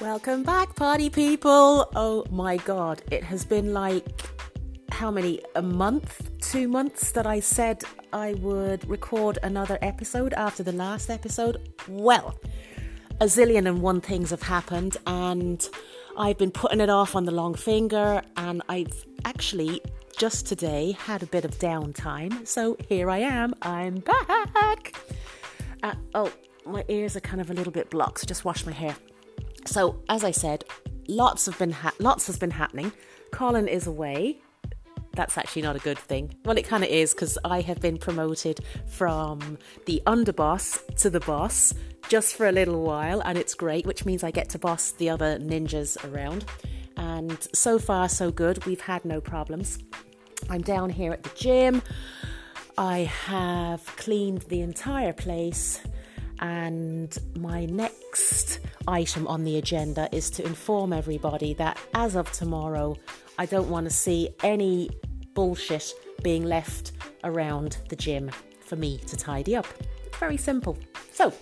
Welcome back, party people. Oh my god, it has been like how many? A month? Two months that I said I would record another episode after the last episode? Well, a zillion and one things have happened, and I've been putting it off on the long finger, and I've actually just today had a bit of downtime, so here I am. I'm back. Uh, oh, my ears are kind of a little bit blocked, so just wash my hair. So, as I said, lots have been ha- lots has been happening. Colin is away. That's actually not a good thing. Well, it kind of is because I have been promoted from the underboss to the boss just for a little while, and it's great, which means I get to boss the other ninjas around. And so far, so good. We've had no problems. I'm down here at the gym. I have cleaned the entire place, and my next item on the agenda is to inform everybody that as of tomorrow, I don't want to see any bullshit being left around the gym for me to tidy up. Very simple. So,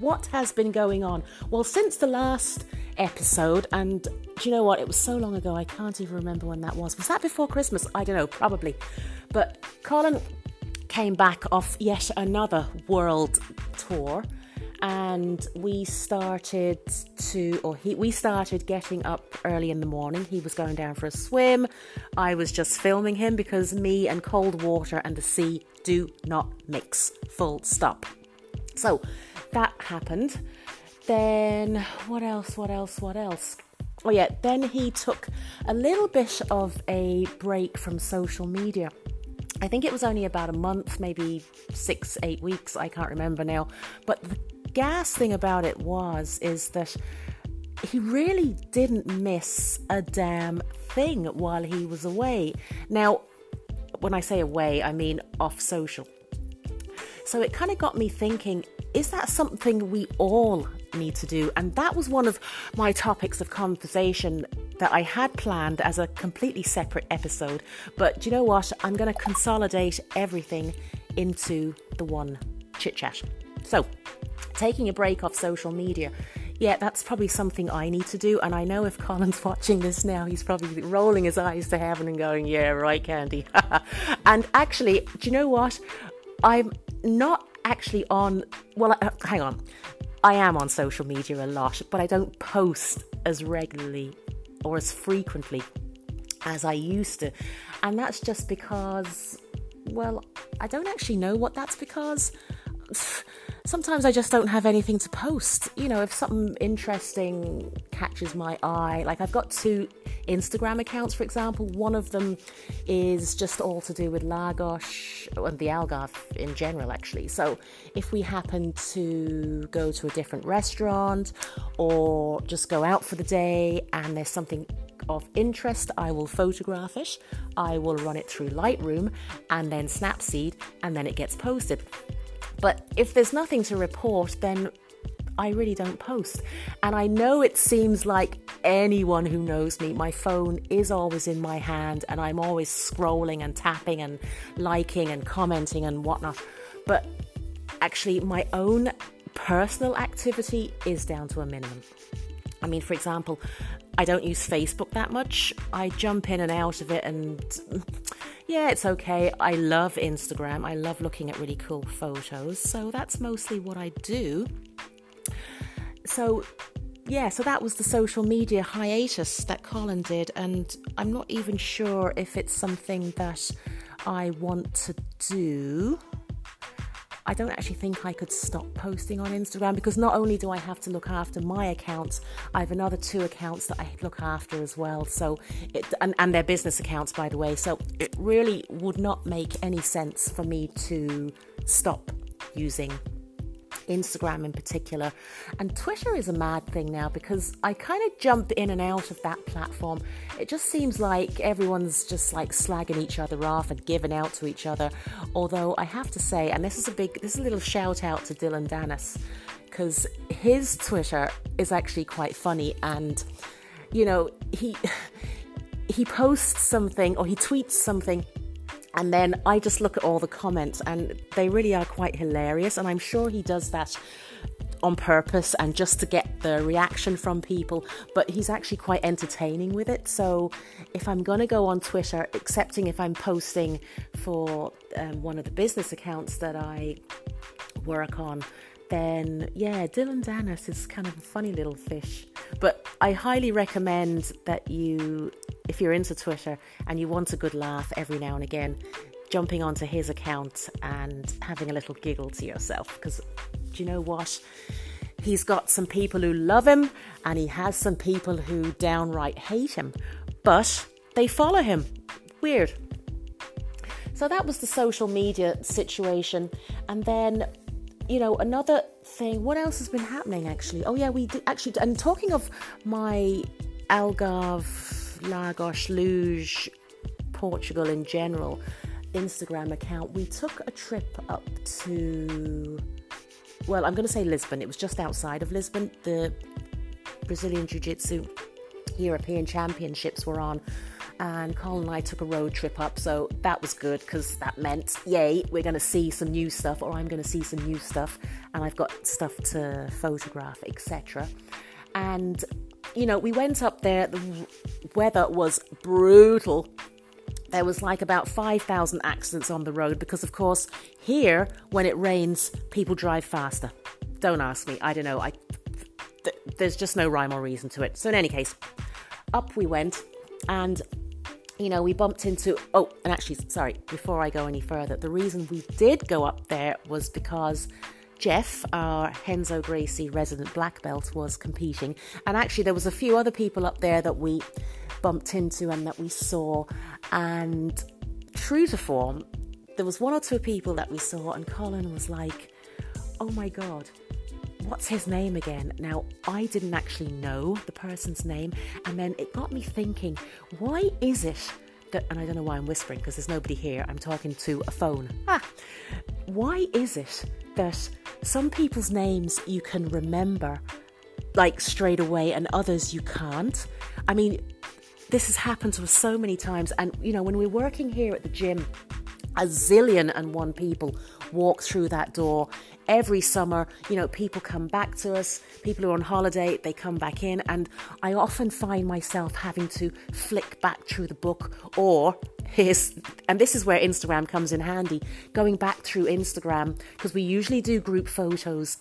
what has been going on? Well, since the last episode, and do you know what? It was so long ago, I can't even remember when that was. Was that before Christmas? I don't know, probably. But Colin came back off yet another world tour and we started to or he we started getting up early in the morning. He was going down for a swim. I was just filming him because me and cold water and the sea do not mix. Full stop. So that happened. Then what else what else what else? Oh yeah then he took a little bit of a break from social media. I think it was only about a month, maybe six, eight weeks, I can't remember now. But the gas thing about it was is that he really didn't miss a damn thing while he was away. Now, when I say away, I mean off social. So it kind of got me thinking is that something we all need to do? And that was one of my topics of conversation that I had planned as a completely separate episode. But you know what? I'm going to consolidate everything into the one chit chat. So, taking a break off social media. Yeah, that's probably something I need to do. And I know if Colin's watching this now, he's probably rolling his eyes to heaven and going, Yeah, right, Candy. and actually, do you know what? I'm not actually on, well, uh, hang on. I am on social media a lot, but I don't post as regularly or as frequently as I used to. And that's just because, well, I don't actually know what that's because sometimes I just don't have anything to post. You know, if something interesting catches my eye, like I've got two Instagram accounts, for example. One of them is just all to do with Lagos and the Algarve in general, actually. So if we happen to go to a different restaurant or just go out for the day and there's something of interest, I will photograph it, I will run it through Lightroom and then Snapseed, and then it gets posted. But if there's nothing to report, then I really don't post. And I know it seems like anyone who knows me, my phone is always in my hand and I'm always scrolling and tapping and liking and commenting and whatnot. But actually, my own personal activity is down to a minimum. I mean, for example, I don't use Facebook that much. I jump in and out of it and yeah, it's okay. I love Instagram. I love looking at really cool photos. So that's mostly what I do. So, yeah, so that was the social media hiatus that Colin did. And I'm not even sure if it's something that I want to do. I don't actually think I could stop posting on Instagram because not only do I have to look after my account, I have another two accounts that I look after as well. So, it, and, and they're business accounts, by the way. So, it really would not make any sense for me to stop using Instagram in particular. And Twitter is a mad thing now because I kind of jump in and out of that platform. It just seems like everyone's just like slagging each other off and giving out to each other. Although I have to say, and this is a big, this is a little shout out to Dillon Danis because his Twitter is actually quite funny and you know he he posts something or he tweets something and then I just look at all the comments, and they really are quite hilarious. And I'm sure he does that on purpose and just to get the reaction from people, but he's actually quite entertaining with it. So if I'm going to go on Twitter, excepting if I'm posting for um, one of the business accounts that I work on, then yeah, Dillon Danis is kind of a funny little fish. But I highly recommend that you, if you're into Twitter and you want a good laugh every now and again, jumping onto his account and having a little giggle to yourself because do you know what? He's got some people who love him and he has some people who downright hate him, but they follow him. Weird. So that was the social media situation. And then, you know, another thing, what else has been happening actually? Oh, yeah, we did actually, and talking of my Algarve, Lagos, Luge, Portugal in general Instagram account, we took a trip up to well, I'm going to say Lisbon. It was just outside of Lisbon. The Brazilian Jiu Jitsu European Championships were on, and Colin and I took a road trip up. So that was good because that meant, yay, we're going to see some new stuff, or I'm going to see some new stuff, and I've got stuff to photograph, etc. And you know, we went up there. The weather was brutal there was like about 5,000 accidents on the road because, of course, here, when it rains, people drive faster. Don't ask me. I don't know. I, th- there's just no rhyme or reason to it. So, in any case, up we went and you know, we bumped into. Oh, and actually, sorry, before I go any further, the reason we did go up there was because Jeff, our Renzo Gracie resident black belt, was competing. And actually, there was a few other people up there that we bumped into and that we saw. And true to form, there was one or two people that we saw, and Colin was like, Oh my God, what's his name again? Now, I didn't actually know the person's name, and then it got me thinking, why is it that, and I don't know why I'm whispering because there's nobody here, I'm talking to a phone. Ah, why is it that some people's names you can remember like straight away and others you can't? I mean, this has happened to us so many times. And, you know, when we're working here at the gym, a zillion and one people walk through that door every summer. You know, people come back to us, people who are on holiday, they come back in, and I often find myself having to flick back through the book or and this is where Instagram comes in handy, going back through Instagram because we usually do group photos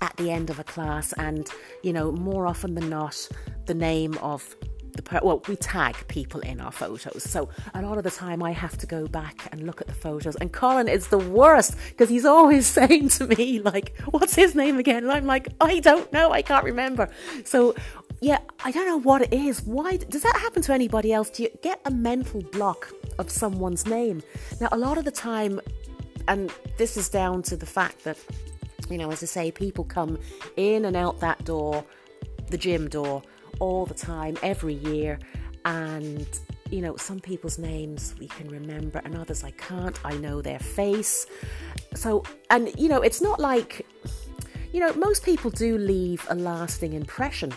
at the end of a class, and you know, more often than not, the name of the per- well we tag people in our photos. So a lot of the time i have to go back and look at the photos. And colin is the worst because he's always saying to me like what's his name again? And i'm like i don't know. I can't remember. So yeah i don't know what it is. Why does that happen to anybody else? Do you get a mental block of someone's name now a lot of the time and this is down to the fact that you know as i say people come in and out that door the gym door all the time, every year. And, you know, some people's names we can remember and others I can't. I know their face. So, and, you know, it's not like, you know, most people do leave a lasting impression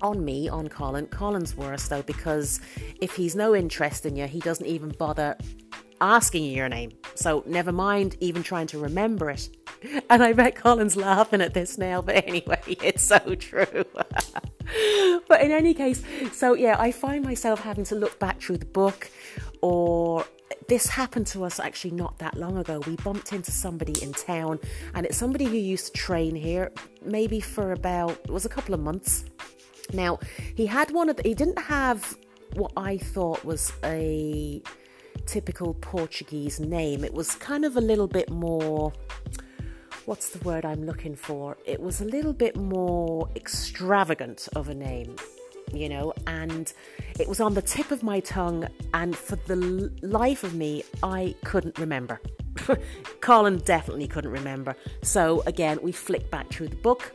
on me, on Colin. Colin's worse though, because if he's no interest in you, he doesn't even bother asking you your name. So never mind even trying to remember it. And I bet Colin's laughing at this now, but anyway, it's so true. but in any case, so yeah, I find myself having to look back through the book or this happened to us actually not that long ago. We bumped into somebody in town, and it's somebody who used to train here, maybe for about it was a couple of months. Now he had one of the, he didn't have what I thought was a typical Portuguese name. It was kind of a little bit more what's the word I'm looking for? It was a little bit more extravagant of a name, you know, and it was on the tip of my tongue, and for the life of me, I couldn't remember. Colin definitely couldn't remember. So again, we flick back through the book.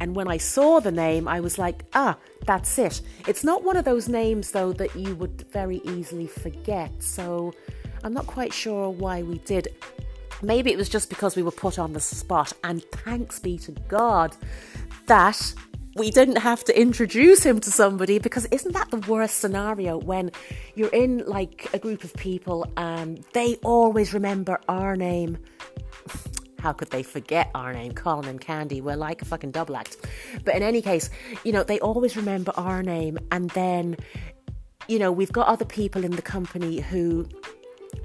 And when I saw the name, I was like, ah, that's it. It's not one of those names, though, that you would very easily forget. So I'm not quite sure why we did. Maybe it was just because we were put on the spot, and thanks be to God that we didn't have to introduce him to somebody because isn't that the worst scenario when you're in like a group of people and they always remember our name? How could they forget our name? Colin and Candy. We're like a fucking double act. But in any case, you know, they always remember our name. And then, you know, we've got other people in the company who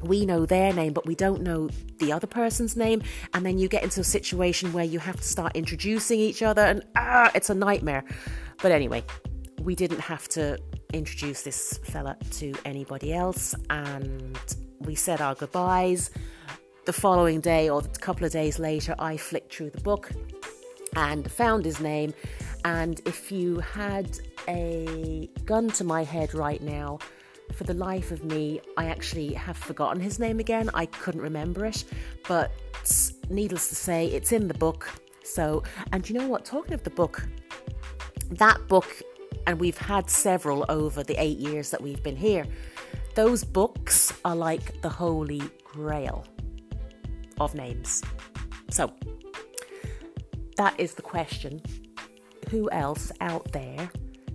we know their name, but we don't know the other person's name. And then you get into a situation where you have to start introducing each other, and ah, it's a nightmare. But anyway, we didn't have to introduce this fella to anybody else, and we said our goodbyes. The following day, or a couple of days later, I flicked through the book and found his name. And if you had a gun to my head right now, for the life of me, I actually have forgotten his name again. I couldn't remember it, but needless to say, it's in the book. So, and you know what? Talking of the book, that book, and we've had several over the eight years that we've been here, those books are like the holy grail of names. So, that is the question. Who else out there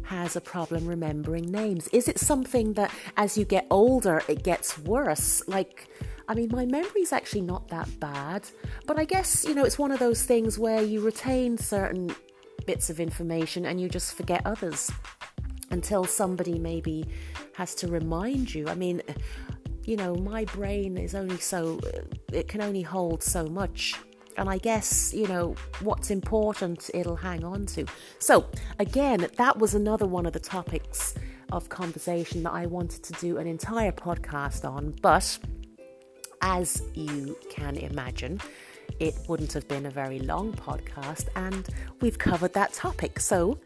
has a problem remembering names? Is it something that as you get older it gets worse? Like, I mean, my memory's actually not that bad, but I guess, you know, it's one of those things where you retain certain bits of information and you just forget others until somebody maybe has to remind you. I mean, you know, my brain is only so, uh, it can only hold so much. And I guess, you know, what's important, it'll hang on to. So, again, that was another one of the topics of conversation that I wanted to do an entire podcast on. But as you can imagine, it wouldn't have been a very long podcast, and we've covered that topic. So,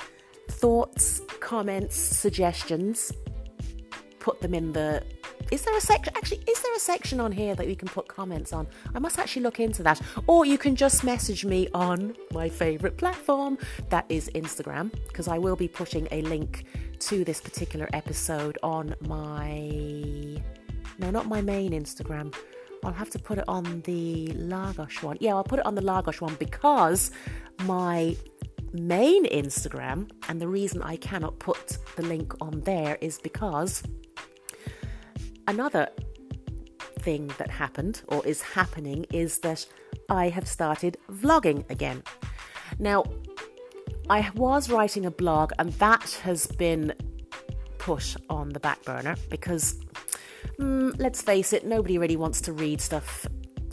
thoughts, comments, suggestions, put them in the is there a section actually is there a section on here that we can put comments on? I must actually look into that. Or you can just message me on my favorite platform that is instagram because i will be putting a link to this particular episode on my no not my main instagram. I'll have to put it on the Lagos one. Yeah, I'll put it on the Lagos one because my main Instagram, and the reason I cannot put the link on there is because Another thing that happened or is happening is that I have started vlogging again. Now, I was writing a blog and that has been put on the back burner because mm, let's face it, nobody really wants to read stuff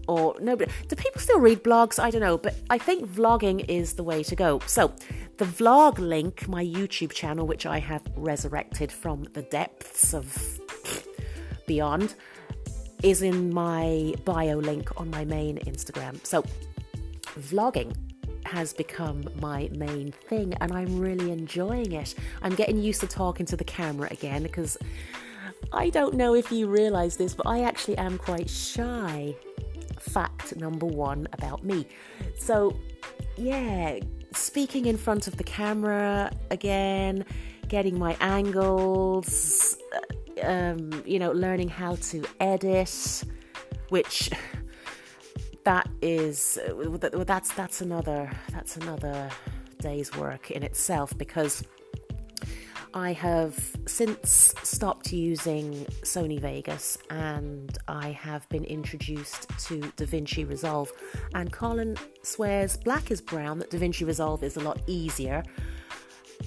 or nobody do people still read blogs? I don't know, but I think vlogging is the way to go. So, the vlog link, my YouTube channel, which I have resurrected from the depths of beyond is in my bio link on my main Instagram. So, vlogging has become my main thing and I'm really enjoying it. I'm getting used to talking to the camera again because I don't know if you realize this, but I actually am quite shy. Fact number one about me. So, yeah, speaking in front of the camera again, getting my angles, um, you know, learning how to edit, which that is that's that's another that's another day's work in itself because I have since stopped using Sony Vegas and I have been introduced to DaVinci Resolve. And Colin swears black is brown that DaVinci Resolve is a lot easier.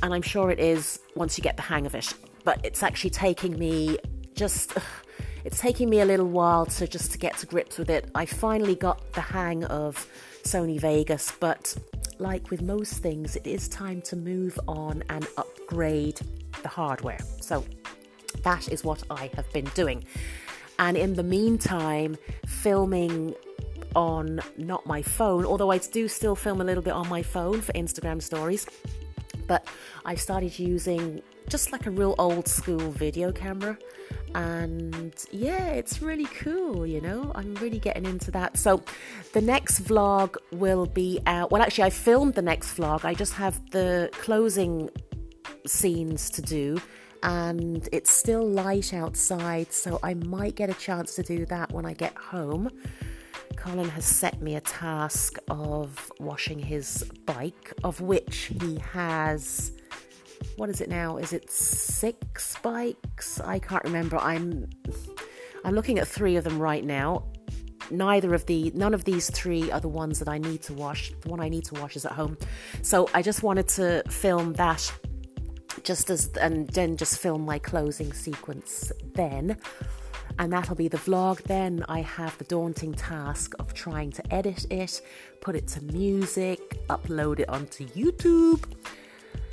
And I'm sure it is once you get the hang of it but it's actually taking me just it's taking me a little while to just to get to grips with it. I finally got the hang of Sony Vegas, but like with most things, it is time to move on and upgrade the hardware. So that is what I have been doing. And in the meantime, filming on not my phone, although I do still film a little bit on my phone for Instagram stories. But I started using just like a real old school video camera. And yeah, it's really cool, you know. I'm really getting into that. So, the next vlog will be out. Well, actually, I filmed the next vlog. I just have the closing scenes to do, and it's still light outside, so I might get a chance to do that when I get home. Colin has set me a task of washing his bike, of which he has what is it now? Is it six bikes? I can't remember. I'm I'm looking at three of them right now. neither of the none of these three are the ones that I need to wash. The one I need to wash is at home. So I just wanted to film that just as and then just film my closing sequence then and that'll be the vlog. Then I have the daunting task of trying to edit it, put it to music, upload it onto YouTube.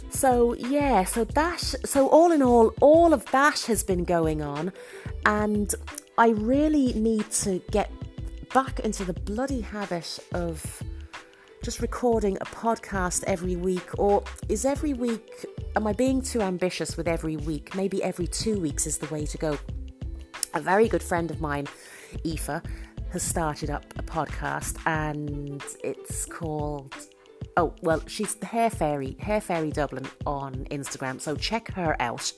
So, yeah, so that, so all in all, all of that has been going on, and I really need to get back into the bloody habit of just recording a podcast every week, or is every week, am I being too ambitious with every week? Maybe every two weeks is the way to go a very good friend of mine, Aoife, has started up a podcast and it's called oh well she's the hair fairy hair fairy dublin on instagram so check her out.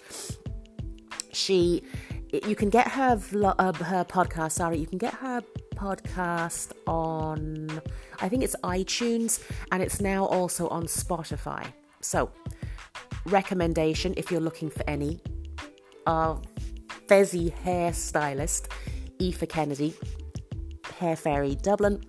She you can get her vlog, uh, her podcast sorry you can get her podcast on i think it's itunes and it's now also on spotify. So recommendation if you're looking for any of Fezzy hairstylist Aoife Kennedy, Hair Fairy Dublin,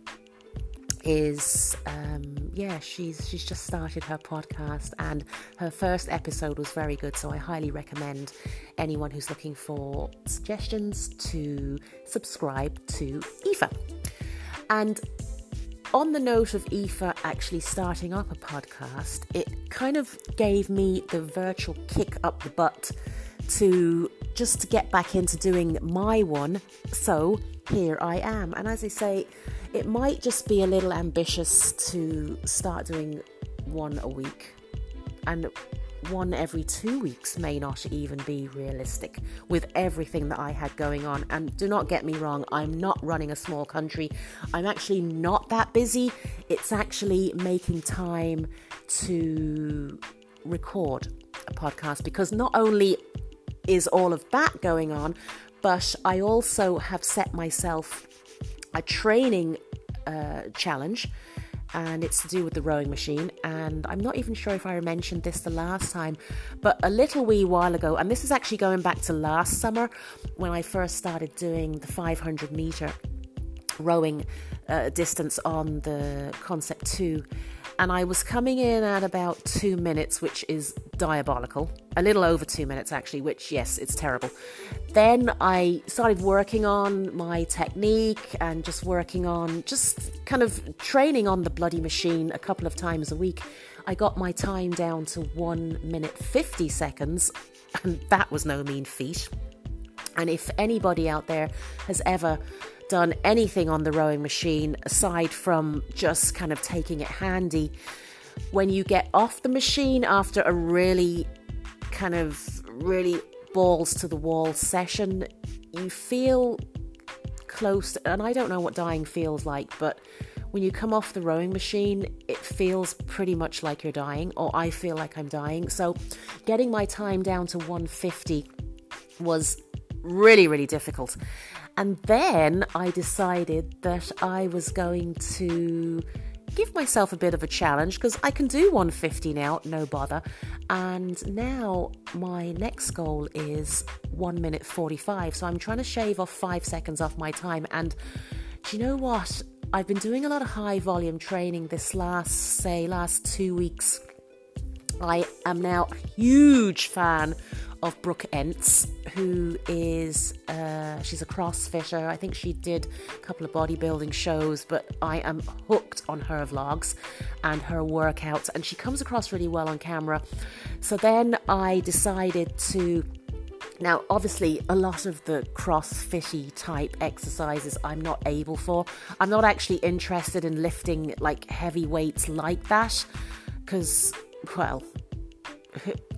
is um, yeah she's she's just started her podcast and her first episode was very good so i highly recommend anyone who's looking for suggestions to subscribe to Aoife. And on the note of Aoife actually starting up a podcast it kind of gave me the virtual kick up the butt to just to get back into doing my one. So here I am. And as I say, it might just be a little ambitious to start doing one a week. And one every two weeks may not even be realistic with everything that I had going on. And do not get me wrong, I'm not running a small country. I'm actually not that busy. It's actually making time to record a podcast because not only is all of that going on, but I also have set myself a training uh, challenge and it's to do with the rowing machine. And I'm not even sure if I mentioned this the last time, but a little wee while ago, and this is actually going back to last summer when I first started doing the 500 meter rowing uh, distance on the Concept 2 and I was coming in at about two minutes, which is diabolical. A little over two minutes, actually, which, yes, it's terrible. Then I started working on my technique and just working on just kind of training on the bloody machine a couple of times a week. I got my time down to one minute 50 seconds, and that was no mean feat. And if anybody out there has ever done anything on the rowing machine aside from just kind of taking it handy. When you get off the machine after a really kind of really balls to the wall session, you feel close, and I don't know what dying feels like, but when you come off the rowing machine, it feels pretty much like you're dying, or I feel like I'm dying. So, getting my time down to 150 was really, really difficult. And then I decided that I was going to give myself a bit of a challenge because I can do 150 now, no bother. And now my next goal is 1 minute 45. So I'm trying to shave off 5 seconds off my time. And do you know what? I've been doing a lot of high volume training this last, say, last two weeks. I am now a huge fan of Brooke Ence, who is uh, she's a CrossFitter. I think she did a couple of bodybuilding shows, but I am hooked on her vlogs and her workouts, and she comes across really well on camera. So then I decided to. Now, obviously, a lot of the crossfitty type exercises I'm not able for. I'm not actually interested in lifting like heavy weights like that because, well,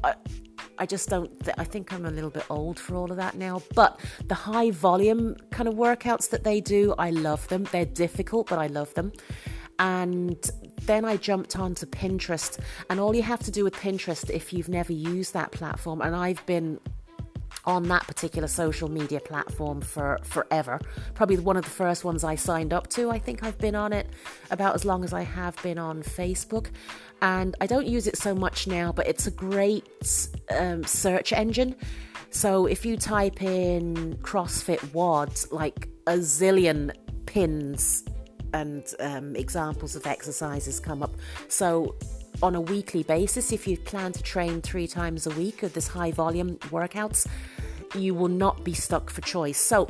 I, I just don't, th- I think I'm a little bit old for all of that now. But the high volume kind of workouts that they do, I love them. They're difficult, but I love them. And then I jumped onto Pinterest. And all you have to do with Pinterest, if you've never used that platform, and I've been on that particular social media platform for forever. Probably one of the first ones I signed up to. I think I've been on it about as long as I have been on Facebook. And I don't use it so much now, but it's a great um, search engine. So if you type in CrossFit WODs, like a zillion pins and um, examples of exercises come up. So, on a weekly basis, if you plan to train three times a week of this high volume workouts, you will not be stuck for choice. So,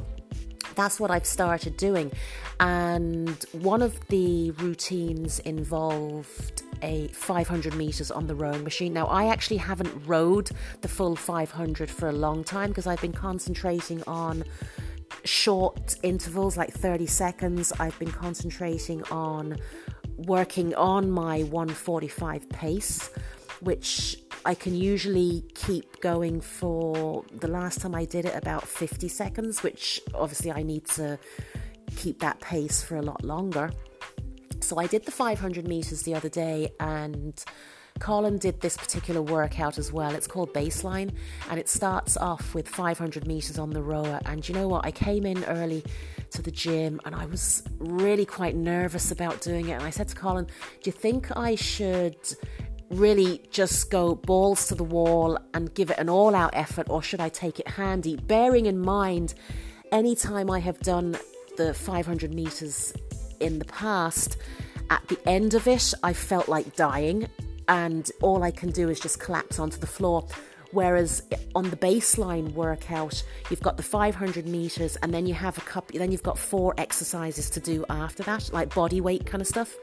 that's what I've started doing. And one of the routines involved a 500 meters on the rowing machine. Now, I actually haven't rowed the full 500 for a long time because I've been concentrating on short intervals like 30 seconds. I've been concentrating on working on my 145 pace, which I can usually keep going for the last time I did it about 50 seconds, which obviously I need to keep that pace for a lot longer. So I did the 500 meters the other day and Colin did this particular workout as well. It's called Baseline and it starts off with 500 meters on the rower. And you know what? I came in early to the gym and I was really quite nervous about doing it. And I said to Colin, Do you think I should really just go balls to the wall and give it an all out effort or should I take it handy? Bearing in mind, anytime I have done the 500 meters in the past, at the end of it, I felt like dying, and all I can do is just collapse onto the floor. Whereas on the baseline workout, you've got the 500 meters, and then you have a couple, then you've got four exercises to do after that, like body weight kind of stuff.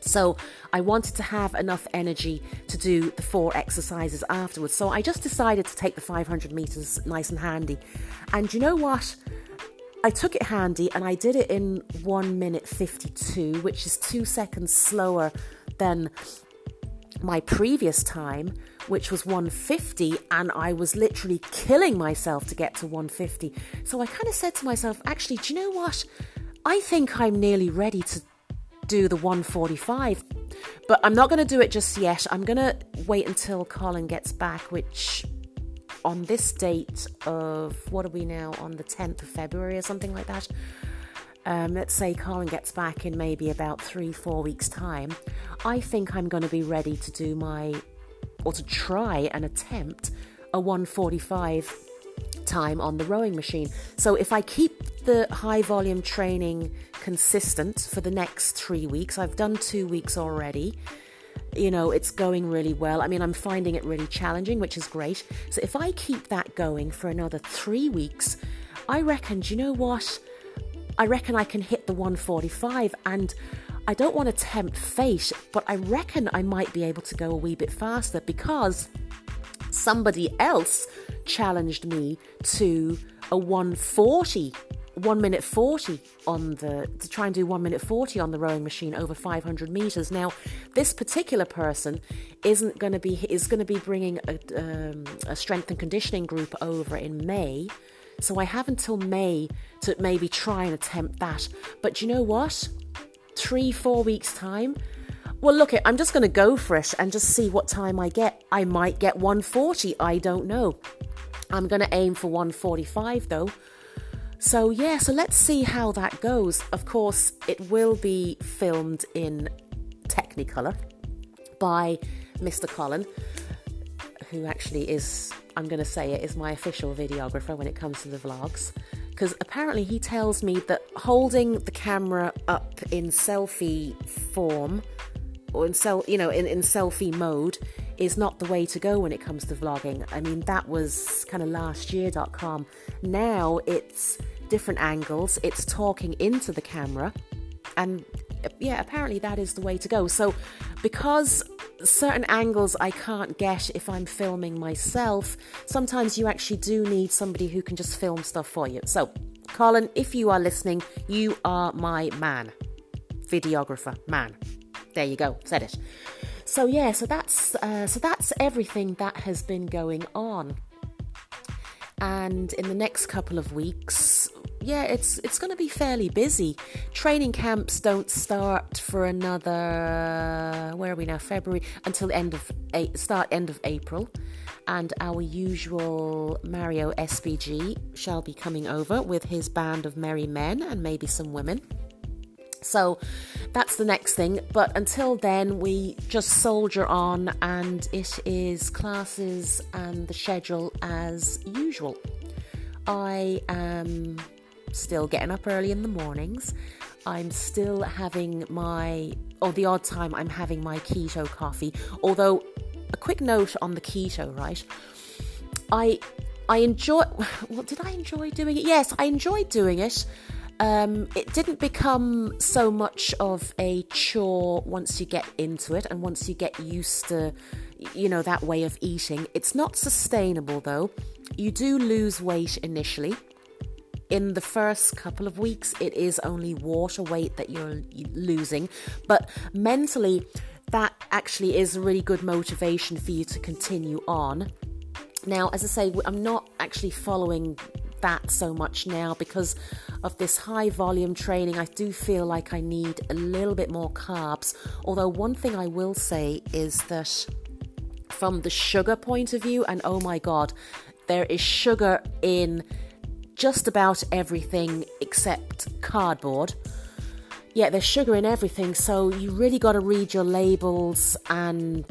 So I wanted to have enough energy to do the four exercises afterwards. So I just decided to take the 500 meters nice and handy. And you know what? I took it handy and I did it in 1 minute 52, which is two seconds slower than my previous time, which was 150, and I was literally killing myself to get to 150. So I kind of said to myself, actually, do you know what? I think I'm nearly ready to do the 145. But I'm not going to do it just yet. I'm going to wait until Colin gets back, which on this date of what are we now on the 10th of February or something like that. Um, let's say Colin gets back in maybe about three, four weeks' time. I think I'm going to be ready to do my, or to try and attempt a 145 time on the rowing machine. So if I keep the high volume training consistent for the next three weeks, I've done two weeks already you know, it's going really well. I mean, I'm finding it really challenging, which is great. So if I keep that going for another three weeks, I reckon, do you know what? I reckon I can hit the 145 and I don't want to tempt fate, but I reckon I might be able to go a wee bit faster because somebody else challenged me to a 140 one minute 40 on the to try and do one minute 40 on the rowing machine over 500 meters. Now this particular person isn't going to be is going to be bringing a, um, a strength and conditioning group over in may. So i have until may to maybe try and attempt that. But you know what three four weeks time well look i'm just going to go for it and just see what time i get i might get 140 i don't know i'm going to aim for 145 though so, yeah, so let's see how that goes. Of course, it will be filmed in Technicolor by Mr. Colin, who actually is, I'm going to say it, is my official videographer when it comes to the vlogs. Because apparently he tells me that holding the camera up in selfie form or in sel- you know in, in selfie mode is not the way to go when it comes to vlogging. I mean that was kind of last year.com. Now it's different angles, it's talking into the camera, and yeah, apparently that is the way to go. So, because certain angles I can't get if I'm filming myself, sometimes you actually do need somebody who can just film stuff for you. So, Colin, if you are listening, you are my man, videographer, man. There you go, said it. So yeah, so that's uh, so that's everything that has been going on. And in the next couple of weeks, yeah, it's it's going to be fairly busy. Training camps don't start for another where are we now? February until end of start end of April, and our usual Mario SBG shall be coming over with his band of merry men and maybe some women. So that's the next thing. But until then, we just soldier on, and it is classes and the schedule as usual. I am still getting up early in the mornings. I'm still having my, or the odd time I'm having my keto coffee. Although, a quick note on the keto, right? I I enjoy. Well, did I enjoy doing it? Yes, I enjoyed doing it. Um, it didn't become so much of a chore once you get into it and once you get used to, you know, that way of eating. It's not sustainable though. You do lose weight initially. In the first couple of weeks, it is only water weight that you're losing, but mentally, that actually is a really good motivation for you to continue on. Now, as I say, I'm not actually following that so much now because of this high volume training. I do feel like I need a little bit more carbs. Although, one thing I will say is that from the sugar point of view, and oh my god, there is sugar in just about everything except cardboard. Yeah, there's sugar in everything, so you really got to read your labels and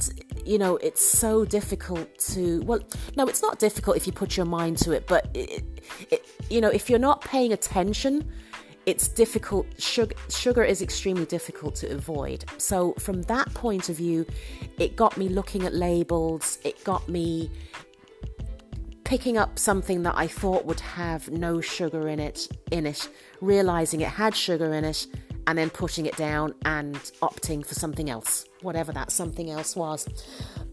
you know, it's so difficult to. Well, no, it's not difficult if you put your mind to it, but it, it, you know, if you're not paying attention, it's difficult. Sugar, sugar is extremely difficult to avoid. So, from that point of view, it got me looking at labels. It got me picking up something that I thought would have no sugar in it, in it, realizing it had sugar in it, and then putting it down and opting for something else, whatever that something else was.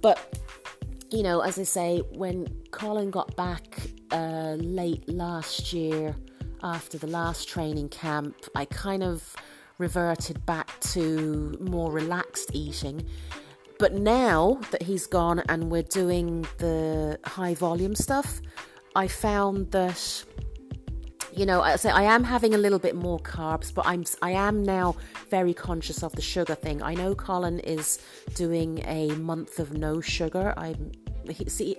But, you know, as I say, when Colin got back uh, late last year after the last training camp, I kind of reverted back to more relaxed eating. But now that he's gone and we're doing the high volume stuff, I found that you know, I say I am having a little bit more carbs, but I'm I am now very conscious of the sugar thing. I know Colin is doing a month of no sugar. I see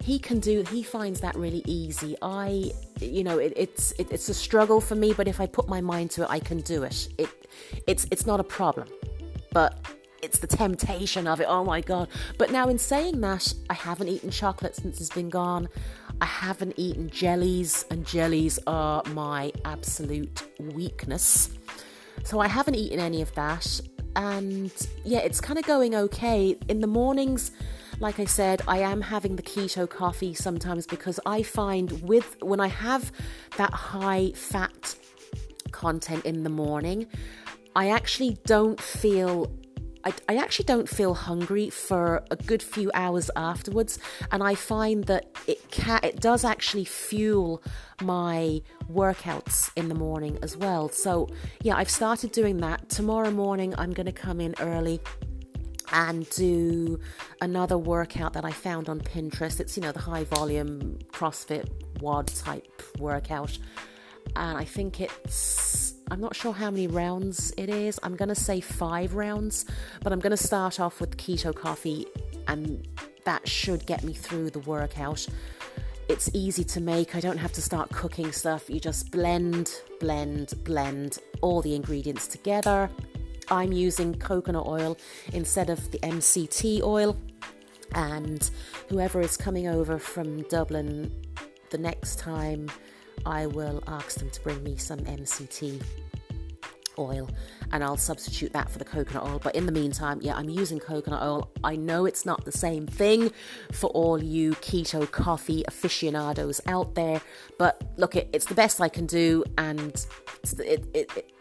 he can do he finds that really easy i you know it, it's it, it's a struggle for me but if i put my mind to it i can do it it it's it's not a problem but it's the temptation of it oh my god but now in saying that i haven't eaten chocolate since it's been gone I haven't eaten jellies, and jellies are my absolute weakness. So I haven't eaten any of that. And yeah, it's kind of going okay. In the mornings, like I said, I am having the keto coffee sometimes because I find with when I have that high fat content in the morning, I actually don't feel I, I actually don't feel hungry for a good few hours afterwards, and I find that it can it does actually fuel my workouts in the morning as well. So yeah, I've started doing that. Tomorrow morning, I'm going to come in early and do another workout that I found on Pinterest. It's you know the high volume CrossFit WOD type workout, and I think it's I'm not sure how many rounds it is. I'm going to say five rounds, but I'm going to start off with keto coffee, and that should get me through the workout. It's easy to make. I don't have to start cooking stuff. You just blend, blend, blend all the ingredients together. I'm using coconut oil instead of the MCT oil. And whoever is coming over from Dublin the next time, I will ask them to bring me some MCT oil and I'll substitute that for the coconut oil. But in the meantime, yeah, I'm using coconut oil. I know it's not the same thing for all you keto coffee aficionados out there, but look, it, it's the best I can do, and it, it,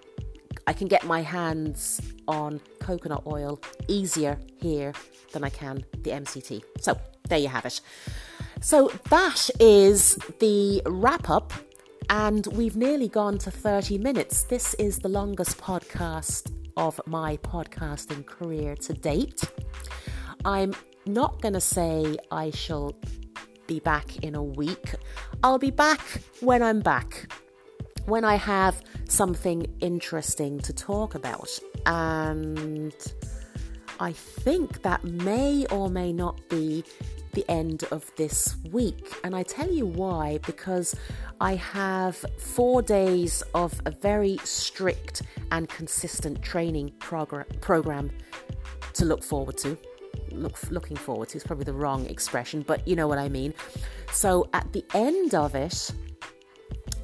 I can get my hands on coconut oil easier here than I can the MCT. So there you have it. So that is the wrap up and we've nearly gone to 30 minutes. This is the longest podcast of my podcasting career to date. I'm not going to say I shall be back in a week. I'll be back when I'm back, when I have something interesting to talk about. And I think that may or may not be the end of this week. And I tell you why, because I have four days of a very strict and consistent training progr- program to look forward to. Look, looking forward to is probably the wrong expression, but you know what I mean. So at the end of it,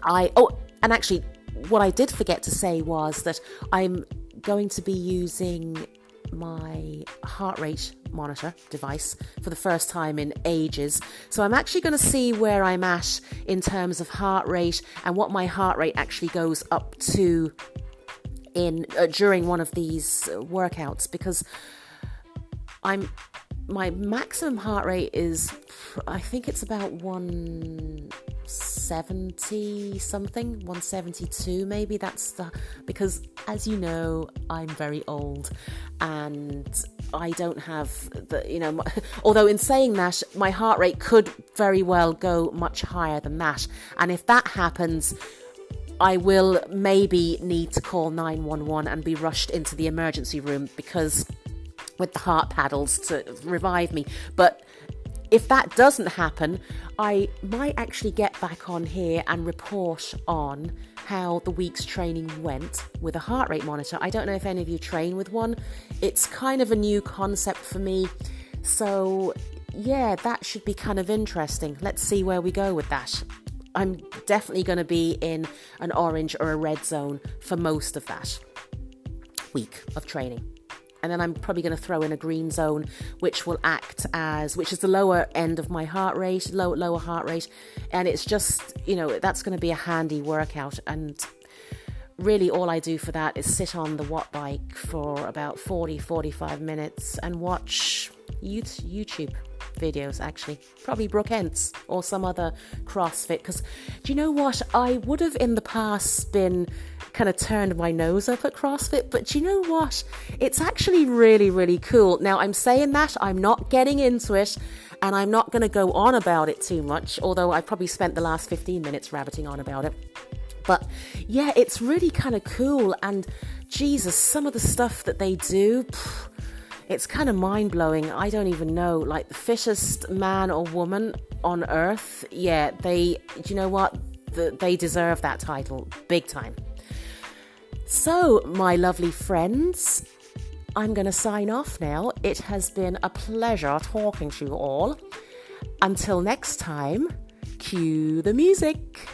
I oh and actually, what I did forget to say was that I'm going to be using my heart rate monitor device for the first time in ages. So I'm actually going to see where I'm at in terms of heart rate and what my heart rate actually goes up to in uh, during one of these workouts because I'm my maximum heart rate is I think it's about 170 something 172 maybe. That's the because as you know I'm very old and I don't have the you know although in saying that my heart rate could very well go much higher than that and if that happens I will maybe need to call 911 and be rushed into the emergency room because with the heart paddles to revive me. But if that doesn't happen, I might actually get back on here and report on how the week's training went with a heart rate monitor. I don't know if any of you train with one, it's kind of a new concept for me. So, yeah, that should be kind of interesting. Let's see where we go with that. I'm definitely going to be in an orange or a red zone for most of that week of training and then I'm probably going to throw in a green zone, which will act as, which is the lower end of my heart rate, low, lower heart rate, and it's just, you know, that's going to be a handy workout. And really, all I do for that is sit on the watt bike for about 40, 45 minutes and watch YouTube videos actually. Probably brooke Ence or some other crossfit. Because do you know what? I would have in the past been kind of turned my nose up at CrossFit, but you know what? It's actually really, really cool. Now, I'm saying that, I'm not getting into it, and I'm not going to go on about it too much, although I probably spent the last 15 minutes rabbiting on about it. But yeah, it's really kind of cool, and Jesus, some of the stuff that they do. Phew, it's kind of mind blowing. I don't even know. Like the fittest man or woman on earth, yeah, they, you know what? they deserve that title big time. So, my lovely friends, I'm going to sign off now. It has been a pleasure talking to you all. Until next time, cue the music.